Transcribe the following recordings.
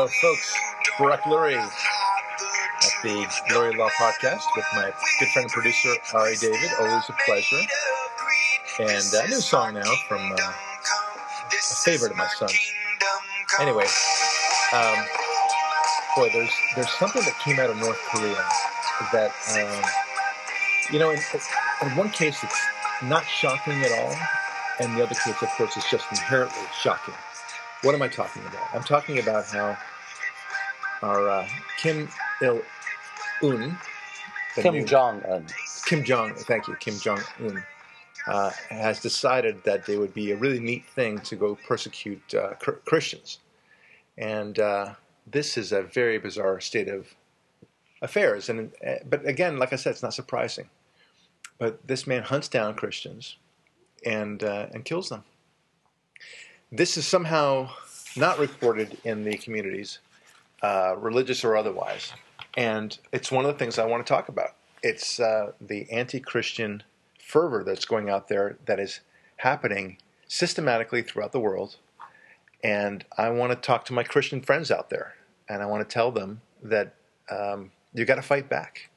Hello, folks. Barack Lurie at the Lurie Law Podcast with my good friend and producer, Ari David. Always a pleasure. And a new song now from uh, a favorite of my son's. Anyway, um, boy, there's there's something that came out of North Korea that, um, you know, in, in one case it's not shocking at all, and the other case, of course, is just inherently shocking. What am I talking about? I'm talking about how our uh, Kim Il Un, Kim Jong Un, Kim Jong, thank you, Kim Jong Un, uh, has decided that it would be a really neat thing to go persecute uh, Christians, and uh, this is a very bizarre state of affairs. And uh, but again, like I said, it's not surprising. But this man hunts down Christians and uh, and kills them. This is somehow not reported in the communities, uh, religious or otherwise, and it's one of the things I want to talk about. It's uh, the anti-Christian fervor that's going out there that is happening systematically throughout the world, and I want to talk to my Christian friends out there, and I want to tell them that um, you got to fight back.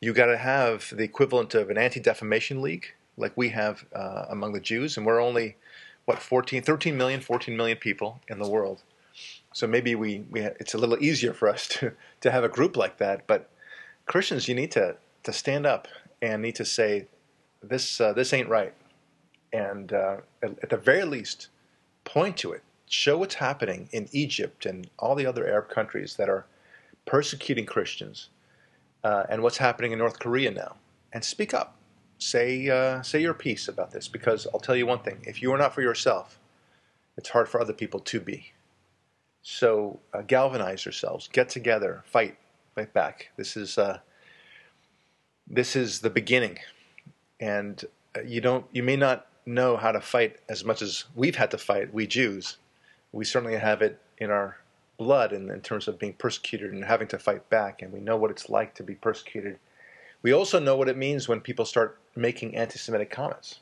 You got to have the equivalent of an anti-defamation league like we have uh, among the Jews, and we're only what 14, 13 million, 14 million people in the world. So maybe we, we it's a little easier for us to to have a group like that. But Christians, you need to to stand up and need to say this uh, this ain't right, and uh, at, at the very least, point to it. Show what's happening in Egypt and all the other Arab countries that are persecuting Christians, uh, and what's happening in North Korea now, and speak up say uh, say your piece about this because I'll tell you one thing: if you are not for yourself, it's hard for other people to be. So uh, galvanize yourselves, get together, fight, fight back. This is uh, this is the beginning, and uh, you don't you may not know how to fight as much as we've had to fight. We Jews, we certainly have it in our blood in, in terms of being persecuted and having to fight back, and we know what it's like to be persecuted we also know what it means when people start making anti Semitic comments.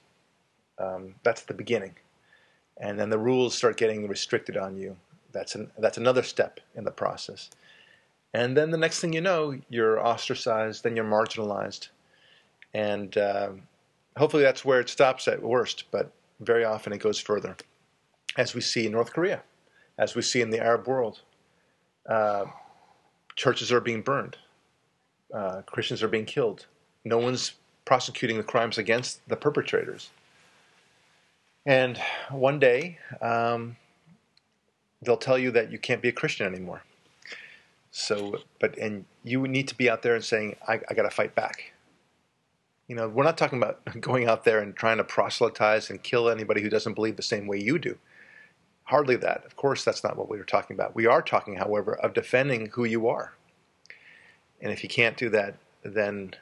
Um, that's the beginning. And then the rules start getting restricted on you. That's, an, that's another step in the process. And then the next thing you know, you're ostracized, then you're marginalized. And uh, hopefully that's where it stops at worst, but very often it goes further. As we see in North Korea, as we see in the Arab world, uh, churches are being burned uh, Christians are being killed. No one's prosecuting the crimes against the perpetrators. And one day, um, they'll tell you that you can't be a Christian anymore. So, but and you need to be out there and saying, "I, I got to fight back." You know, we're not talking about going out there and trying to proselytize and kill anybody who doesn't believe the same way you do. Hardly that. Of course, that's not what we were talking about. We are talking, however, of defending who you are. And if you can't do that, then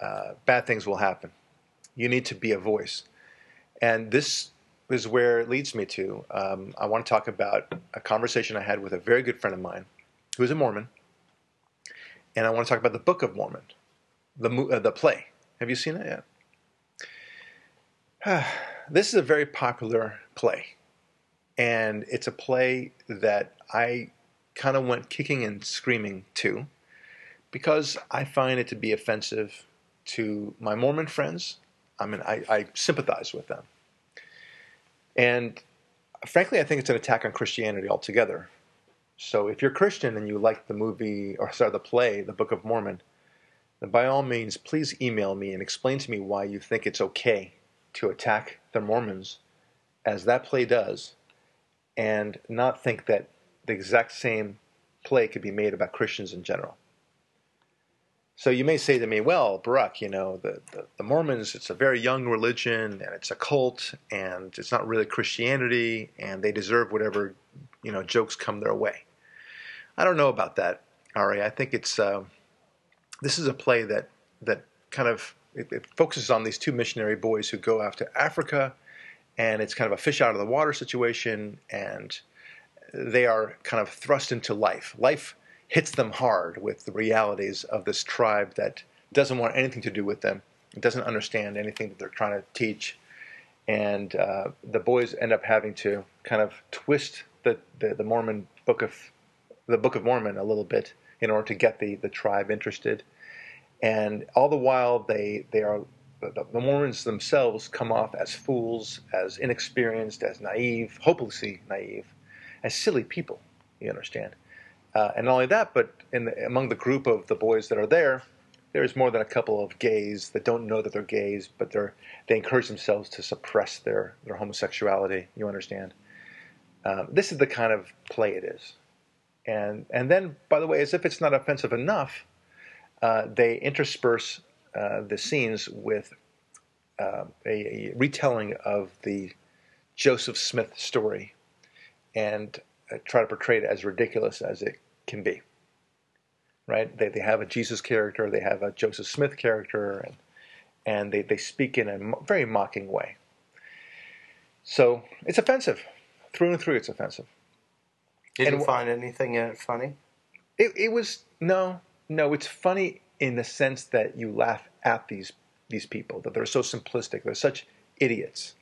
uh, bad things will happen. You need to be a voice. And this is where it leads me to. Um, I want to talk about a conversation I had with a very good friend of mine who is a Mormon. And I want to talk about the Book of Mormon, the, uh, the play. Have you seen it yet? this is a very popular play. And it's a play that I kind of went kicking and screaming to because I find it to be offensive to my Mormon friends. I mean, I, I sympathize with them. And frankly, I think it's an attack on Christianity altogether. So if you're Christian and you like the movie, or sorry, the play, The Book of Mormon, then by all means, please email me and explain to me why you think it's okay to attack the Mormons as that play does, and not think that the exact same play could be made about Christians in general. So you may say to me, well, Barack, you know, the, the, the, Mormons, it's a very young religion and it's a cult and it's not really Christianity and they deserve whatever, you know, jokes come their way. I don't know about that, Ari. I think it's, uh, this is a play that, that kind of, it, it focuses on these two missionary boys who go out to Africa and it's kind of a fish out of the water situation and they are kind of thrust into life. Life hits them hard with the realities of this tribe that doesn't want anything to do with them. It doesn't understand anything that they're trying to teach. And uh, the boys end up having to kind of twist the, the, the, Mormon book of the Book of Mormon a little bit in order to get the, the tribe interested. And all the while, they, they are the, the Mormons themselves come off as fools, as inexperienced, as naive, hopelessly naive, as silly people. You understand? Uh, and not only that, but the, among the group of the boys that are there, there's more than a couple of gays that don't know that they're gays, but they're they encourage themselves to suppress their their homosexuality. You understand? Um, this is the kind of play it is, and and then by the way, as if it's not offensive enough, uh, they intersperse uh, the scenes with uh, a, a, retelling of the Joseph Smith story, and uh, try to portray it as ridiculous as it can be right? They, they have a Jesus character, they have a Joseph Smith character, and, and they, they speak in a very mocking way. So it's offensive. Through and through, it's offensive. Did and, you find anything in it funny? It, it was, no, no, it's funny in the sense that you laugh at these, these people, that they're so simplistic, they're such idiots,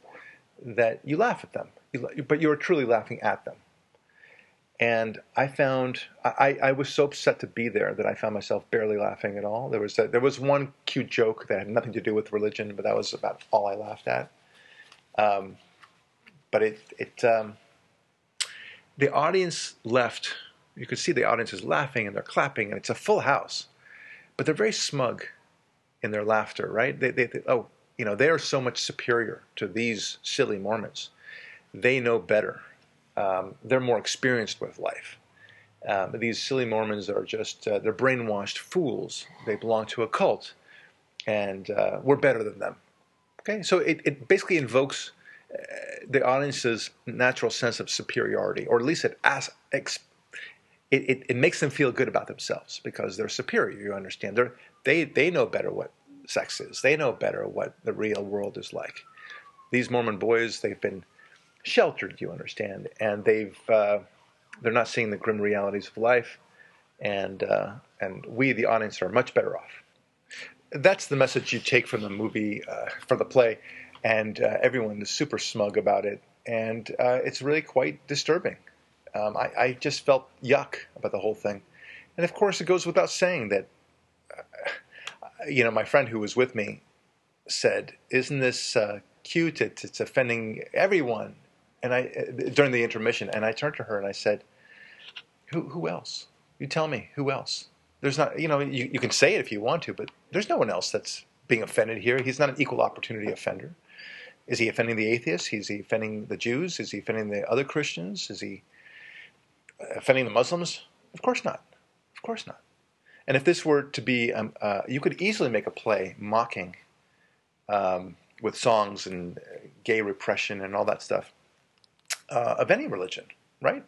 that you laugh at them. You, but you're truly laughing at them. And I found I, I was so upset to be there that I found myself barely laughing at all. There was a, there was one cute joke that had nothing to do with religion, but that was about all I laughed at. Um, but it it um, the audience left. You could see the audience is laughing and they're clapping, and it's a full house. But they're very smug in their laughter, right? They, they, they oh, you know, they are so much superior to these silly Mormons. They know better um, they're more experienced with life. Um, these silly Mormons are just, uh, they're brainwashed fools. They belong to a cult, and uh, we're better than them. Okay, so it, it basically invokes uh, the audience's natural sense of superiority, or at least it, asks, it, it, it, makes them feel good about themselves because they're superior, you understand. They're, they, they know better what sex is, they know better what the real world is like. These Mormon boys, they've been sheltered, you understand, and they've uh, they're not seeing the grim realities of life, and uh, and we, the audience, are much better off. That's the message you take from the movie, uh, from the play, and uh, everyone is super smug about it, and uh, it's really quite disturbing. Um, I, I, just felt yuck about the whole thing, and of course, it goes without saying that. Uh, you know, my friend who was with me said, "Isn't this cute? It's, it's offending everyone." And I during the intermission, and I turned to her and I said, "Who who else? You tell me who else? There's not, you know, you, you can say it if you want to, but there's no one else that's being offended here. He's not an equal opportunity offender. Is he offending the atheists? Is he offending the Jews? Is he offending the other Christians? Is he offending the Muslims? Of course not. Of course not. And if this were to be, um, uh, you could easily make a play mocking um, with songs and gay repression and all that stuff uh, of any religion, right?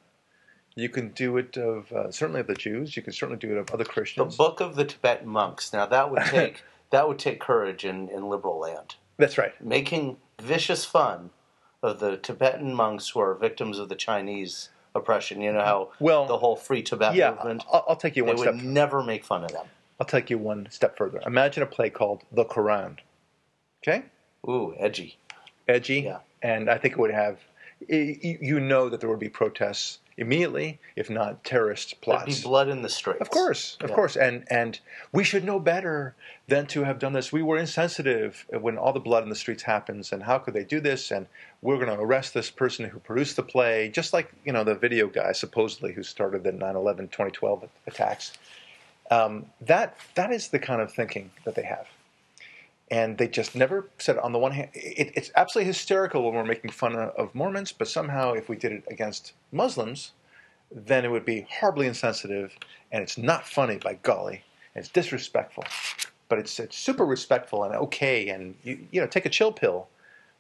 You can do it of uh, certainly of the Jews. You can certainly do it of other Christians. The Book of the Tibetan Monks. Now that would take that would take courage in, in liberal land. That's right. Making vicious fun of the Tibetan monks who are victims of the Chinese oppression. You know how well the whole free Tibet yeah, movement. I'll, I'll take you one they step. would never make fun of them. I'll take you one step further. Imagine a play called The Quran. Okay. Ooh, edgy. Edgy. Yeah. And I think it would have you know that there would be protests immediately, if not terrorist plots. There'd be blood in the streets. Of course, of yeah. course, and and we should know better than to have done this. We were insensitive when all the blood in the streets happens, and how could they do this? And we're going to arrest this person who produced the play, just like you know the video guy supposedly who started the 9/11 2012 attacks. Um, that that is the kind of thinking that they have and they just never said on the one hand it, it's absolutely hysterical when we're making fun of mormons but somehow if we did it against muslims then it would be horribly insensitive and it's not funny by golly it's disrespectful but it's, it's super respectful and okay and you, you know take a chill pill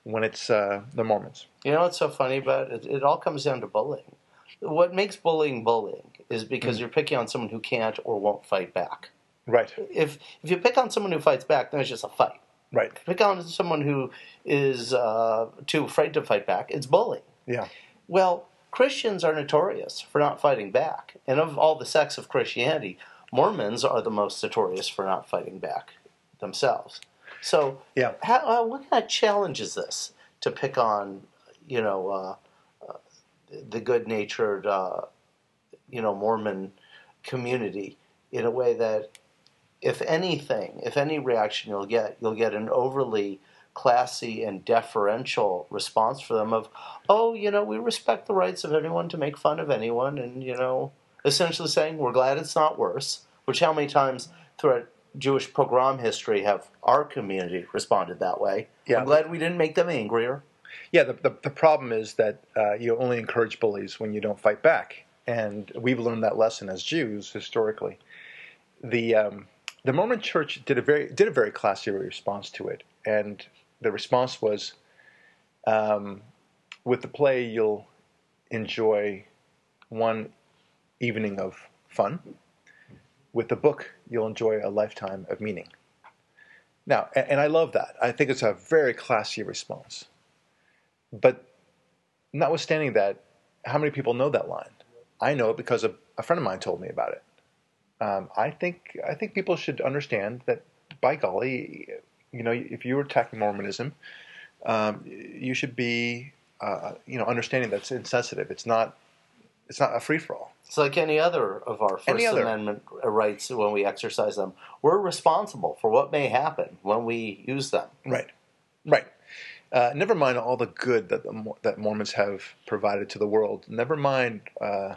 when it's uh, the mormons you know what's so funny about it it all comes down to bullying what makes bullying bullying is because mm. you're picking on someone who can't or won't fight back Right. If if you pick on someone who fights back, then it's just a fight. Right. You pick on someone who is uh, too afraid to fight back, it's bullying. Yeah. Well, Christians are notorious for not fighting back, and of all the sects of Christianity, Mormons are the most notorious for not fighting back themselves. So, yeah, how, uh, what kind of challenge is this to pick on, you know, uh, uh the good-natured, uh, you know, Mormon community in a way that, if anything, if any reaction you'll get, you'll get an overly classy and deferential response for them of, oh, you know, we respect the rights of anyone to make fun of anyone, and you know, essentially saying we're glad it's not worse. Which how many times throughout Jewish pogrom history have our community responded that way? Yeah. I'm glad we didn't make them angrier. Yeah, the, the, the problem is that uh, you only encourage bullies when you don't fight back. And we've learned that lesson as Jews historically. The, um, the Mormon church did a, very, did a very classy response to it. And the response was um, with the play, you'll enjoy one evening of fun. With the book, you'll enjoy a lifetime of meaning. Now, and, and I love that. I think it's a very classy response. But notwithstanding that, how many people know that line? I know it because a, a friend of mine told me about it. Um, I think I think people should understand that. By golly, you know, if you're attacking Mormonism, um, you should be, uh, you know, understanding that's insensitive. It's not. It's not a free for all. It's like any other of our First Amendment rights when we exercise them. We're responsible for what may happen when we use them. Right, right. Uh, never mind all the good that the, that Mormons have provided to the world. Never mind uh,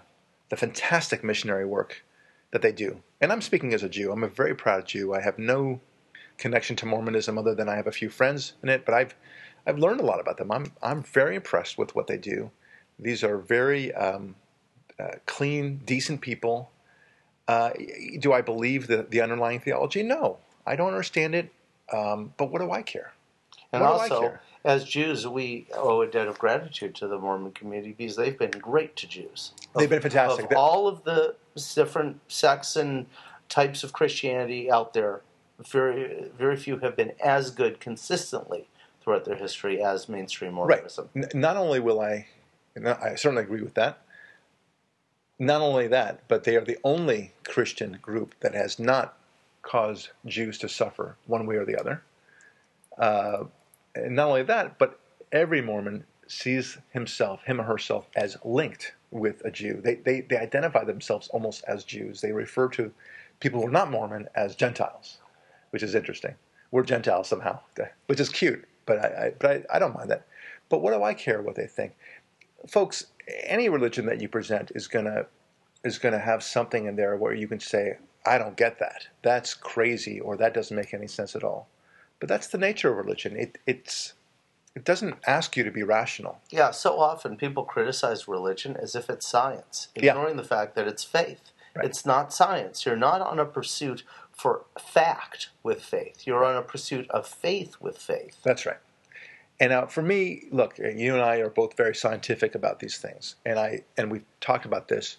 the fantastic missionary work that they do. And I'm speaking as a Jew. I'm a very proud Jew. I have no connection to Mormonism other than I have a few friends in it, but I've I've learned a lot about them. I'm I'm very impressed with what they do. These are very um, uh, clean, decent people. Uh, do I believe the, the underlying theology? No, I don't understand it. Um, but what do I care? And What do I also, care? As Jews, we owe a debt of gratitude to the Mormon community because they've been great to Jews. They've been fantastic. Of all of the different sects and types of Christianity out there, very very few have been as good consistently throughout their history as mainstream Right. Mormonism. N- not only will I, I certainly agree with that. Not only that, but they are the only Christian group that has not caused Jews to suffer one way or the other. Uh, and not only that, but every Mormon sees himself, him or herself, as linked with a Jew. They, they, they identify themselves almost as Jews. They refer to people who are not Mormon as Gentiles, which is interesting. We're Gentiles somehow, which is cute, but I, I, but I, I don't mind that. But what do I care what they think? Folks, any religion that you present is gonna is gonna have something in there where you can say, I don't get that. That's crazy, or that doesn't make any sense at all. But that's the nature of religion. It it's it doesn't ask you to be rational. Yeah, so often people criticize religion as if it's science, Yeah. ignoring the fact that it's faith. Right. It's not science. You're not on a pursuit for fact with faith. You're on a pursuit of faith with faith. That's right. And now, for me, look, you and I are both very scientific about these things, and I and we've talked about this.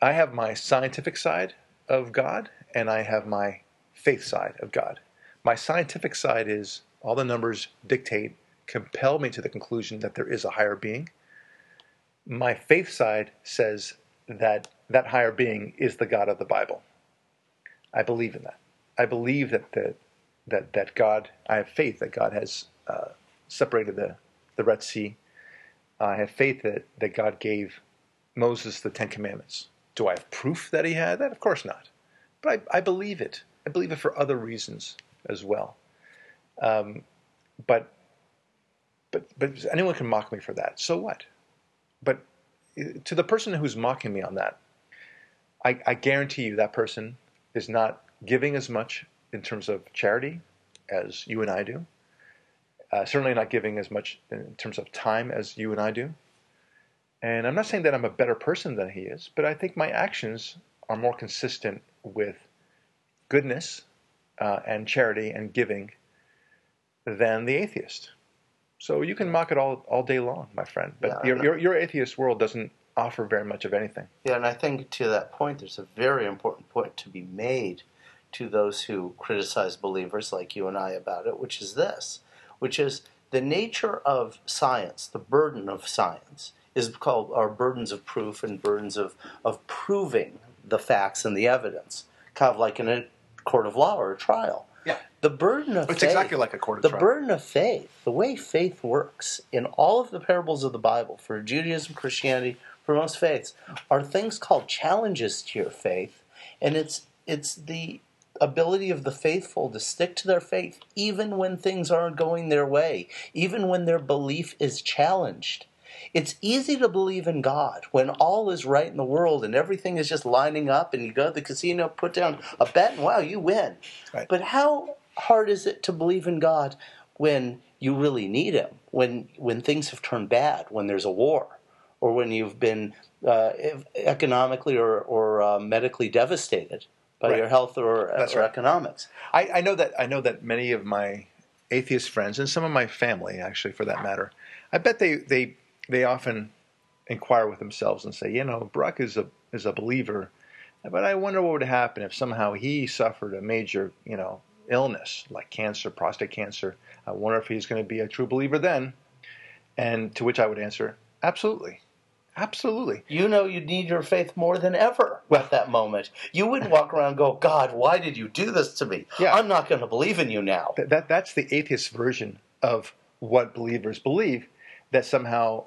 I have my scientific side of God, and I have my faith side of God. My scientific side is all the numbers dictate, compel me to the conclusion that there is a higher being. My faith side says that that higher being is the God of the Bible. I believe in that. I believe that the, that that God. I have faith that God has uh, separated the the Red Sea. I have faith that that God gave Moses the Ten Commandments. Do I have proof that He had that? Of course not. But I, I believe it. I believe it for other reasons as well. Um, but but but anyone can mock me for that. So what? But uh, to the person who's mocking me on that, I, I guarantee you that person is not giving as much in terms of charity as you and I do. Uh, certainly not giving as much in terms of time as you and I do. And I'm not saying that I'm a better person than he is, but I think my actions are more consistent with goodness uh, and charity and giving than the atheist. So you can mock it all, all day long, my friend. But Yeah, your, your, your atheist world doesn't offer very much of anything. Yeah, and I think to that point, there's a very important point to be made to those who criticize believers like you and I about it, which is this, which is the nature of science, the burden of science, is called our burdens of proof and burdens of, of proving the facts and the evidence, kind of like in a court of law or a trial. Yeah. The burden of It's faith, exactly like a court of the trial. burden of faith, the way faith works in all of the parables of the Bible for Judaism, Christianity, for most faiths are things called challenges to your faith, and it's it's the ability of the faithful to stick to their faith even when things aren't going their way, even when their belief is challenged. It's easy to believe in God when all is right in the world and everything is just lining up and you go to the casino, put down a bet, and wow, you win. Right. But how hard is it to believe in God when you really need Him, when, when things have turned bad, when there's a war, or when you've been uh, economically or, or uh, medically devastated? by Right. your health or, That's or right. economics. I, I know that I know that many of my atheist friends and some of my family, actually, for that matter, I bet they they they often inquire with themselves and say, you know, Barack is a is a believer, but I wonder what would happen if somehow he suffered a major, you know, illness like cancer, prostate cancer. I wonder if he's going to be a true believer then. And to which I would answer, absolutely, absolutely. You know you need your faith more than ever Well- at that moment. You wouldn't walk around and go, God, why did you do this to me? Yeah. I'm not going to believe in you now. That, that that's the atheist version of what believers believe that somehow eh,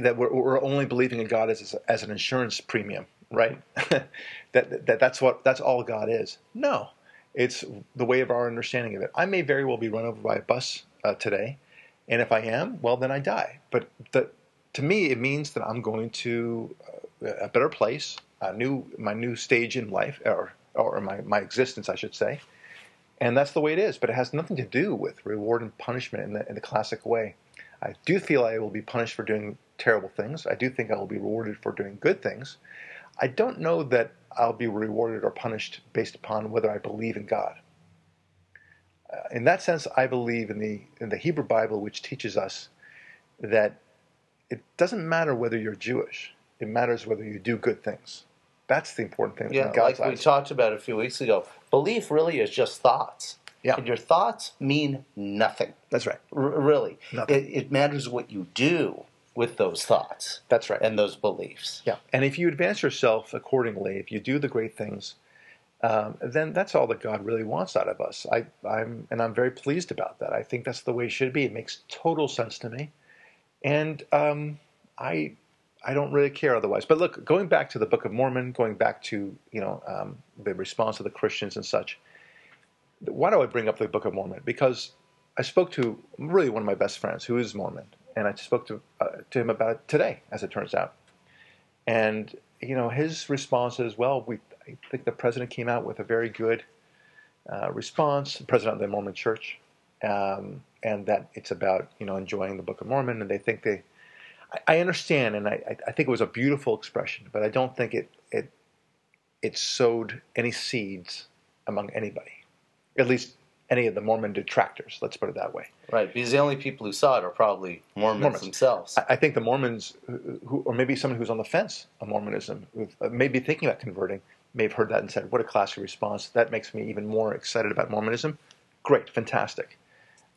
that we're, we're only believing in God as as an insurance premium, right? that, that that's what that's all God is. No, it's the way of our understanding of it. I may very well be run over by a bus uh, today, and if I am, well, then I die. But the, to me, it means that I'm going to uh, a better place, a new my new stage in life, or or my my existence, I should say. And that's the way it is, but it has nothing to do with reward and punishment in the, in the classic way. I do feel I will be punished for doing terrible things. I do think I will be rewarded for doing good things. I don't know that I'll be rewarded or punished based upon whether I believe in God. Uh, in that sense, I believe in the in the Hebrew Bible, which teaches us that it doesn't matter whether you're Jewish; it matters whether you do good things. That's the important thing. Yeah, like we eyes. talked about a few weeks ago. Belief really is just thoughts. Yeah. And your thoughts mean nothing. That's right. R- really. Nothing. It, it matters what you do with those thoughts That's right. and those beliefs. Yeah, and if you advance yourself accordingly, if you do the great things, um, then that's all that God really wants out of us. I, I'm and I'm very pleased about that. I think that's the way it should be. It makes total sense to me, and um, I I don't really care otherwise. But look, going back to the Book of Mormon, going back to you know um, the response of the Christians and such. Why do I bring up the Book of Mormon? Because I spoke to really one of my best friends who is Mormon, and I spoke to uh, to him about it today, as it turns out. And you know, his response is, well, we I think the president came out with a very good uh, response, the president of the Mormon Church, um, and that it's about you know enjoying the Book of Mormon, and they think they. I, understand, and I, I think it was a beautiful expression, but I don't think it it it sowed any seeds among anybody, at least any of the Mormon detractors. Let's put it that way. Right, because the only people who saw it are probably Mormons, Mormons. themselves. I, think the Mormons, who, who, or maybe someone who's on the fence of Mormonism, who uh, may be thinking about converting, may have heard that and said, "What a classy response! That makes me even more excited about Mormonism." Great, fantastic.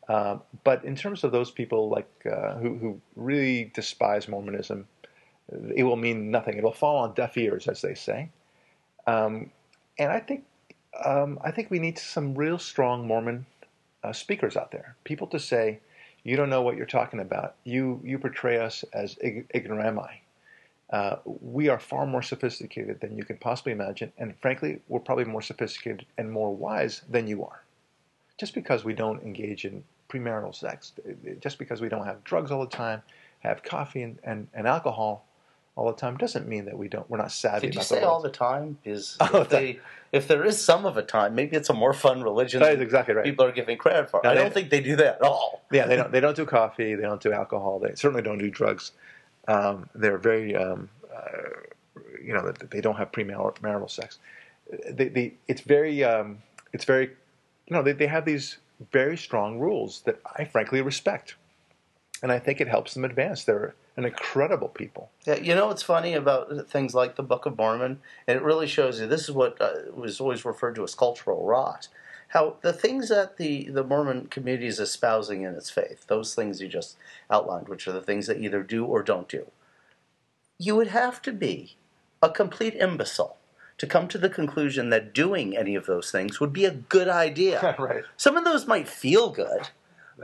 Um, but in terms of those people like uh, who, who really despise Mormonism, it will mean nothing. It will fall on deaf ears, as they say. Um, and I think um, I think we need some real strong Mormon uh, speakers out there, people to say, "You don't know what you're talking about. You you portray us as ig- ignorami. Uh, we are far more sophisticated than you can possibly imagine, and frankly, we're probably more sophisticated and more wise than you are. Just because we don't engage in premarital sex, just because we don't have drugs all the time, have coffee and, and, and alcohol all the time, doesn't mean that we don't we're not savvy. Did you say the all the time? Is All if, the they, if there is some of a time, maybe it's a more fun religion That is exactly right. people are giving credit for. No, I they- don't think they do that at all. yeah, they don't. They don't do coffee. They don't do alcohol. They certainly don't do drugs. Um, they're very, um, uh, you know, they don't have premarital sex. They, they, it's very, um, it's very, you know, they, they have these very strong rules that I frankly respect, and I think it helps them advance. An incredible people. Yeah, you know what's funny about things like the Book of Mormon, and it really shows you this is what uh, was always referred to as cultural rot. How the things that the, the Mormon community is espousing in its faith, those things you just outlined, which are the things that either do or don't do, you would have to be a complete imbecile to come to the conclusion that doing any of those things would be a good idea. right. Some of those might feel good,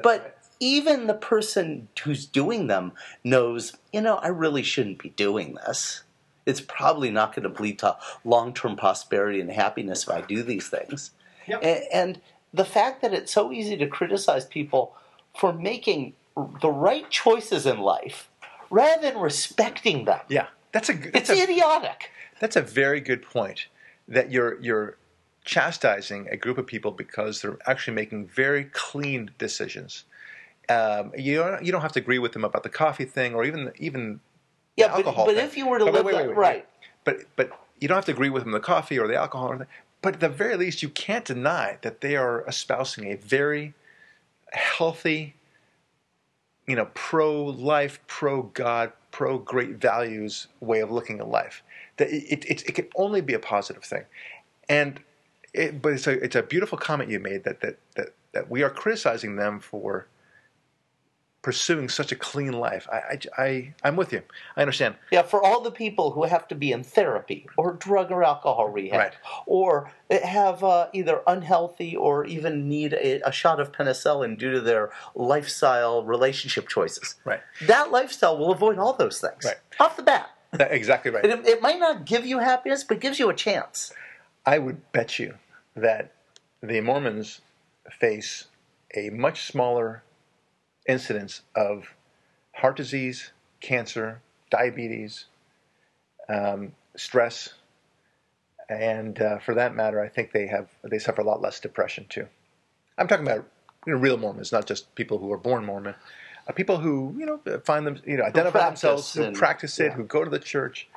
but even the person who's doing them knows, you know, I really shouldn't be doing this. It's probably not going to lead to long term prosperity and happiness if I do these things. Yep. And, and the fact that it's so easy to criticize people for making the right choices in life rather than respecting them. Yeah, that's a that's It's a, idiotic. that's a very good point. That you're you're chastising a group of people because they're actually making very clean decisions. Um, you don't you don't have to agree with them about the coffee thing or even even the Yeah, but, alcohol but if you were to But live wait, wait, wait, right, But but you don't have to agree with them the coffee or the alcohol. Or the, but at the very least, you can't deny that they are espousing a very healthy, you know, pro-life, pro-God, pro-great values way of looking at life. That it, it, it, it can only be a positive thing, and it, but it's a it's a beautiful comment you made that that that that we are criticizing them for pursuing such a clean life. I, I, I I'm with you. I understand. Yeah, for all the people who have to be in therapy or drug or alcohol rehab, Right. or have uh, either unhealthy or even need a, a shot of penicillin due to their lifestyle relationship choices. Right. That lifestyle will avoid all those things Right. off the bat. That- exactly right. It, it might not give you happiness, but it gives you a chance. I would bet you that the Mormons face a much smaller incidence of heart disease, cancer, diabetes, um, stress, and uh, for that matter, I think they have they suffer a lot less depression too. I'm talking about you know, real Mormons, not just people who are born Mormon. Uh, people who you know find them, you know, identify practice themselves, who practice it, yeah. who go to the church.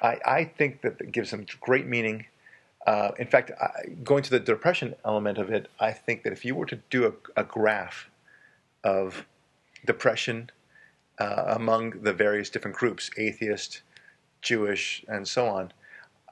I, I think that it gives them great meaning. Uh, in fact, I, going to the depression element of it, I think that if you were to do a, a graph of depression uh, among the various different groups, atheist, Jewish, and so on.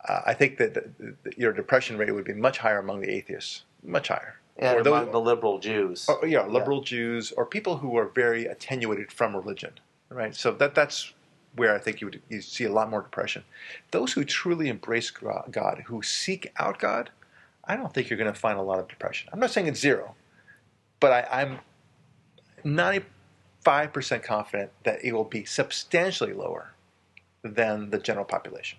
Uh, I think that the, the, your depression rate would be much higher among the atheists, much higher. And or those, among the liberal Jews. Oh, or, yeah, liberal yeah. Jews or people who are very attenuated from religion, right? So that that's where I think you would you see a lot more depression. Those who truly embrace God, who seek out God, I don't think you're going to find a lot of depression. I'm not saying it's zero, but I, am 90 5% confident that it will be substantially lower than the general population.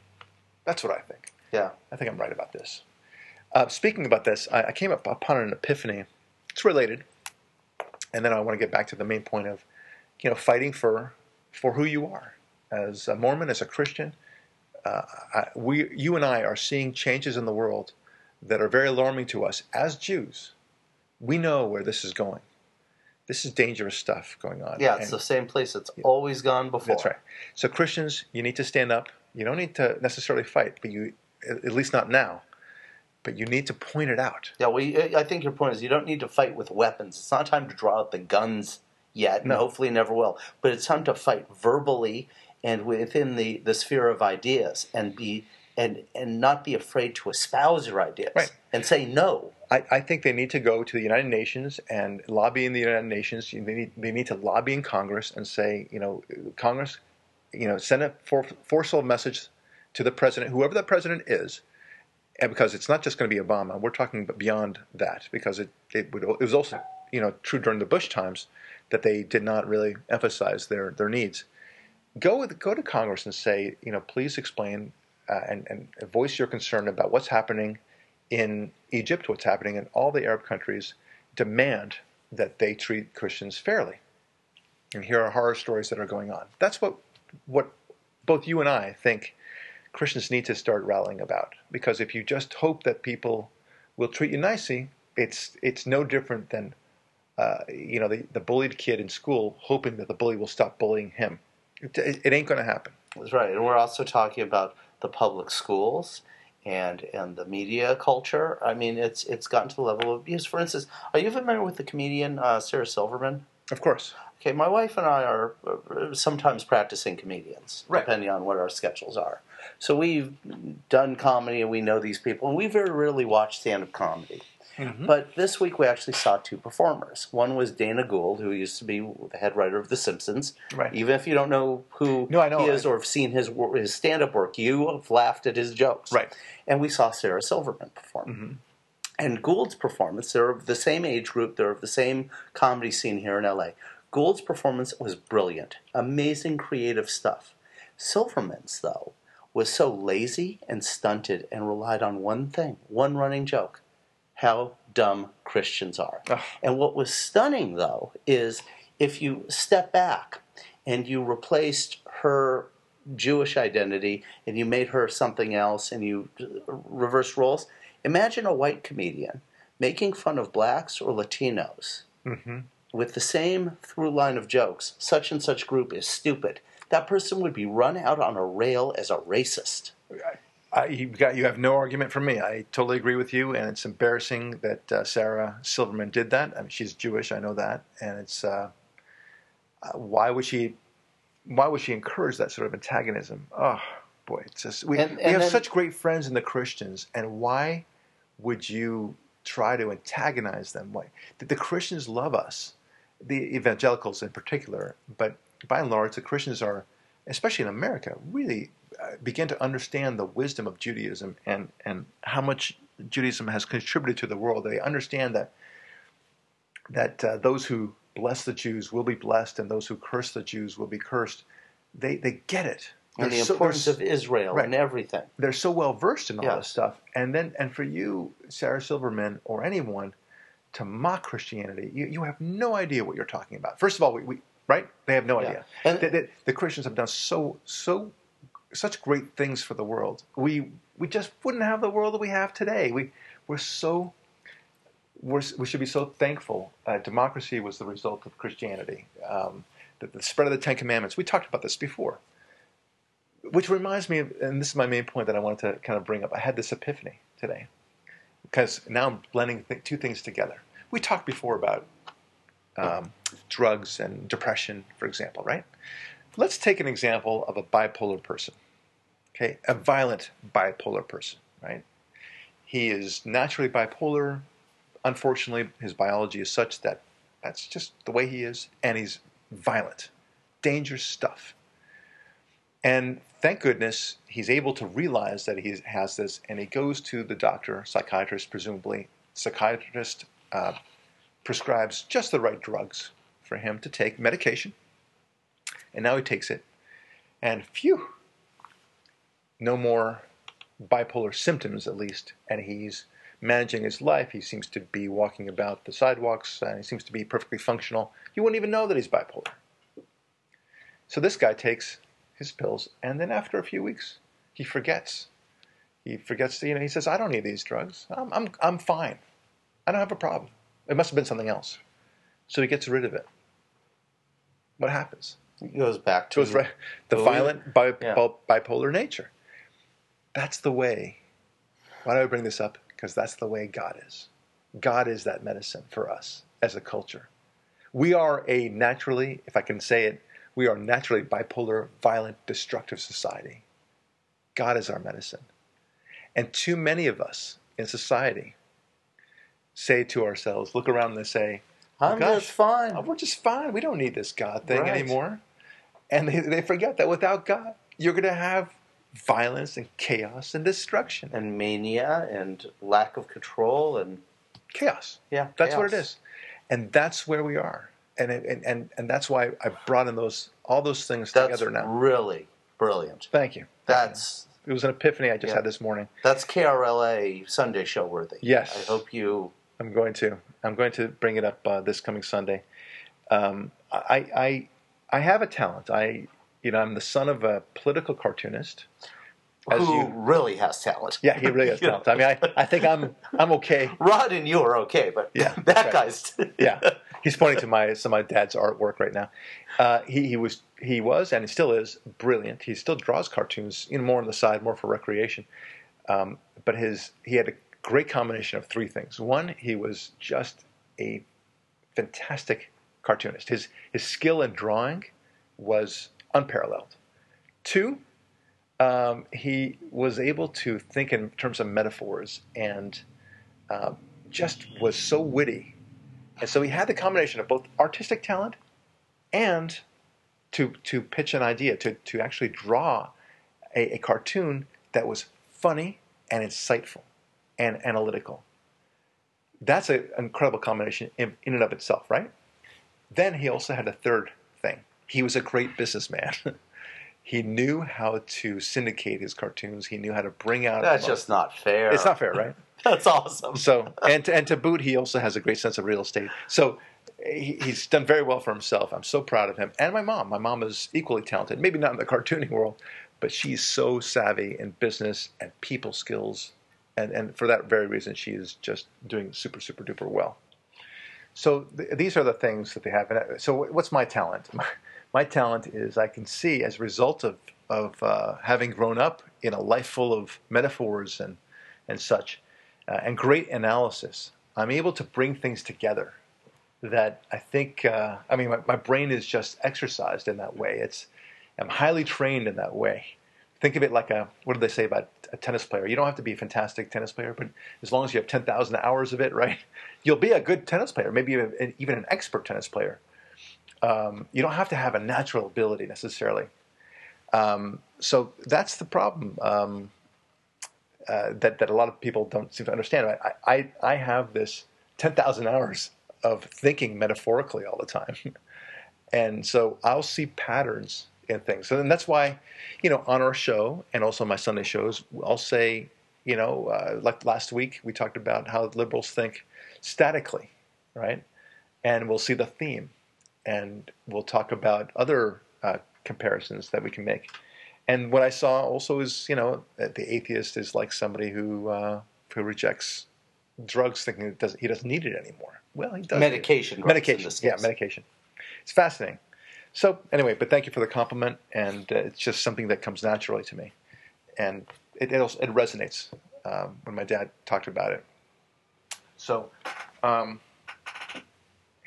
That's what I think. Yeah. I think I'm right about this. Uh, speaking about this, I, I came up upon an epiphany. It's related. And then I want to get back to the main point of, you know, fighting for, for who you are. As a Mormon, as a Christian, uh, I, we, you and I are seeing changes in the world that are very alarming to us as Jews. We know where this is going. This is dangerous stuff going on. Yeah, it's And- the same place it's always gone before. that's right. So Christians, you need to stand up. You don't need to necessarily fight, but you, at least not now, but you need to point it out. Yeah, well, I think your point is you don't need to fight with weapons. It's not time to draw out the guns yet, and No. hopefully never will. But it's time to fight verbally and within the, the sphere of ideas, and be and and not be afraid to espouse your ideas Right. and say no. I, I think they need to go to the United Nations and lobby in the United Nations. They need, they need to lobby in Congress and say, you know, Congress, you know, send a for, forceful message to the president, whoever that president is, and because it's not just going to be Obama. We're talking beyond that because it, it would it was also you know true during the Bush times that they did not really emphasize their their needs. Go with, go to Congress and say, you know, please explain uh, and and voice your concern about what's happening in Egypt, what's happening in all the Arab countries. Demand that they treat Christians fairly. And here are horror stories that are going on. That's what what both you and I think Christians need to start rallying about. Because if you just hope that people will treat you nicely, it's it's no different than uh, you know the, the bullied kid in school hoping that the bully will stop bullying him. It, it, ain't going to happen. That's right. And we're also talking about the public schools and and the media culture. I mean, it's it's gotten to the level of abuse. For instance, are you familiar with the comedian uh, Sarah Silverman? Of course. Okay, my wife and I are uh, sometimes practicing comedians, Right. depending on what our schedules are. So we've done comedy and we know these people, and we very rarely watch stand up comedy. Mm-hmm. But this week we actually saw two performers. One was Dana Gould, who used to be the head writer of The Simpsons. Right. Even if you don't know who No, I know. he is I- or have seen his his stand up work, you have laughed at his jokes. Right. And we saw Sarah Silverman perform. Mm-hmm. And Gould's performance, they're of the same age group, they're of the same comedy scene here in LA. Gould's performance was brilliant, amazing creative stuff. Silverman's, though, was so lazy and stunted and relied on one thing, one running joke how dumb Christians are. Ugh. And what was stunning, though, is if you step back and you replaced her Jewish identity and you made her something else and you reverse roles, imagine a white comedian making fun of blacks or Latinos Mm-hmm. with the same through line of jokes. Such and such group is stupid. That person would be run out on a rail as a racist. I, you got you have no argument from me. I totally agree with you, and it's embarrassing that uh, Sarah Silverman did that. I mean, she's Jewish, I know that, and it's uh, uh, why would she why would she encourage that sort of antagonism? Oh boy, it's just we, And- we have then- such great friends in the Christians, and why would you try to antagonize them? Why the, the Christians love us, the evangelicals in particular, but by and large, the Christians are, especially in America, really begin to understand the wisdom of Judaism and and how much Judaism has contributed to the world. They understand that that uh, those who bless the Jews will be blessed, and those who curse the Jews will be cursed. They they get it. And the They're so- importance they're of Israel right. and everything. they're so well versed in all this stuff. And then, and for you, Sarah Silverman, or anyone, to mock Christianity, you, you have no idea what you're talking about. First of all, we, we right? They have no Yeah. idea. And- the, the, the Christians have done so so such great things for the world. We we just wouldn't have the world that we have today. We we're so we're, we should be so thankful. Uh, democracy was the result of Christianity. Um, the, the spread of the Ten Commandments. We talked about this before. Which reminds me, of, and this is my main point that I wanted to kind of bring up. I had this epiphany today because now I'm blending th- two things together. We talked before about um, drugs and depression, for example, right? Let's take an example of a bipolar person, okay? A violent bipolar person, right? He is naturally bipolar. Unfortunately, his biology is such that that's just the way he is, and he's violent, dangerous stuff. And thank goodness he's able to realize that he has this, and he goes to the doctor, psychiatrist, presumably. Psychiatrist uh, prescribes just the right drugs for him to take medication, and now he takes it, and phew, no more bipolar symptoms at least, and he's managing his life. He seems to be walking about the sidewalks, and he seems to be perfectly functional. You wouldn't even know that he's bipolar. So this guy takes his pills, and then after a few weeks, he forgets. He forgets to, you know, he says, I don't need these drugs. I'm, I'm, I'm fine. I don't have a problem. It must have been something else. So he gets rid of it. What happens? It goes back to was right, the violent bi- yeah. bipolar nature. That's the way. Why do I bring this up? Because that's the way God is. God is that medicine for us as a culture. We are a naturally, if I can say it, we are naturally bipolar, violent, destructive society. God is our medicine. And too many of us in society say to ourselves, look around and say, oh I'm gosh, just fine. Oh, we're just fine. We don't need this God thing Right. anymore. And they, they forget that without God, you're going to have violence and chaos and destruction. and mania and lack of control and chaos. yeah, That's what it is, And that's where we are. And, it- and, and, and that's why I brought in those all those things That's together now. really brilliant. Thank you. That's It was an epiphany I just Yeah. had this morning. that's KRLA Sunday show worthy. Yes. I hope you. I'm going to. I'm going to bring it up uh, this coming Sunday. Um, I, I, I have a talent. I, you know, I'm the son of a political cartoonist. As who you, really has talent? yeah, he really has talent. I mean, I, I think I'm, I'm okay. Rod and you are okay, but Yeah, that right. guy's. Yeah, he's pointing to my some of my dad's artwork right now. Uh, he, he was, he was, and he still is brilliant. He still draws cartoons, you know, more on the side, more for recreation. Um, but his, he had a great combination of three things. One, he was just a fantastic cartoonist. His his skill in drawing was unparalleled. Two, um, he was able to think in terms of metaphors and uh, just was so witty. And so he had the combination of both artistic talent and to to pitch an idea, to to actually draw a, a cartoon that was funny and insightful and analytical. That's an incredible combination in, in and of itself, right? then he also had a third thing. He was a great businessman. he knew how to syndicate his cartoons. He knew how to bring out. That's just not fair. It's not fair, right? That's awesome. So, and to, and to boot, he also has a great sense of real estate. So, he, he's done very well for himself. I'm so proud of him. And my mom. My mom is equally talented. Maybe not in the cartooning world, but she's so savvy in business and people skills. And, and for that very reason, she is just doing super, super duper well. So th- these are the things that they have. And uh, so what's my talent? My, talent is I can see as a result of, of uh, having grown up in a life full of metaphors and, and such, uh, and great analysis, I'm able to bring things together that I think, uh, I mean, my, my brain is just exercised in that way. It's, I'm highly trained in that way. Think of it like a, what do they say about a tennis player? You don't have to be a fantastic tennis player, but as long as you have 10,000 hours of it, right, you'll be a good tennis player, maybe even an expert tennis player. Um, you don't have to have a natural ability necessarily. Um, so that's the problem um, uh, that, that a lot of people don't seem to understand. I, I, I have this 10,000 hours of thinking metaphorically all the time. and so I'll see patterns in things. And that's why, you know, on our show and also my Sunday shows, I'll say, you know, uh, like last week we talked about how liberals think statically, right? And we'll see the theme, and we'll talk about other uh, comparisons that we can make. And what I saw also is, you know, that the atheist is like somebody who uh, who rejects drugs, thinking that doesn't, he doesn't need it anymore. Well, he does. Medication. Medication. Yeah, medication. It's fascinating. So anyway, but thank you for the compliment, and uh, it's just something that comes naturally to me, and it it, also, it resonates um, when my dad talked about it. So um,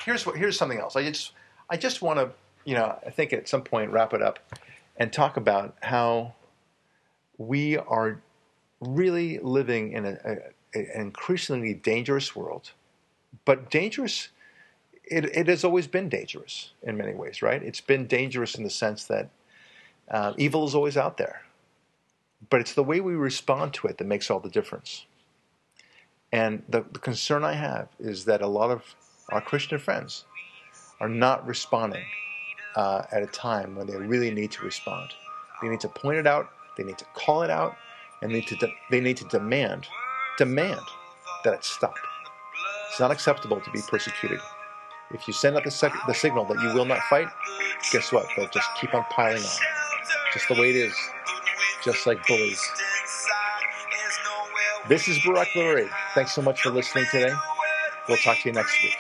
here's what here's something else. I just I just want to you know I think at some point wrap it up and talk about how we are really living in a, a, an increasingly dangerous world, but dangerous it, it has always been dangerous in many ways, right? It's been dangerous in the sense that uh, evil is always out there, but it's the way we respond to it that makes all the difference. And the, the concern I have is that a lot of our Christian friends are not responding uh, at a time when they really need to respond. They need to point it out, they need to call it out, and they need to, de- they need to demand, demand that it stop. It's not acceptable to be persecuted. If you send out the, sec- the signal that you will not fight, guess what? They'll just keep on piling on. Just the way it is. Just like bullies. This is Barak Lurie. Thanks so much for listening today. We'll talk to you next week.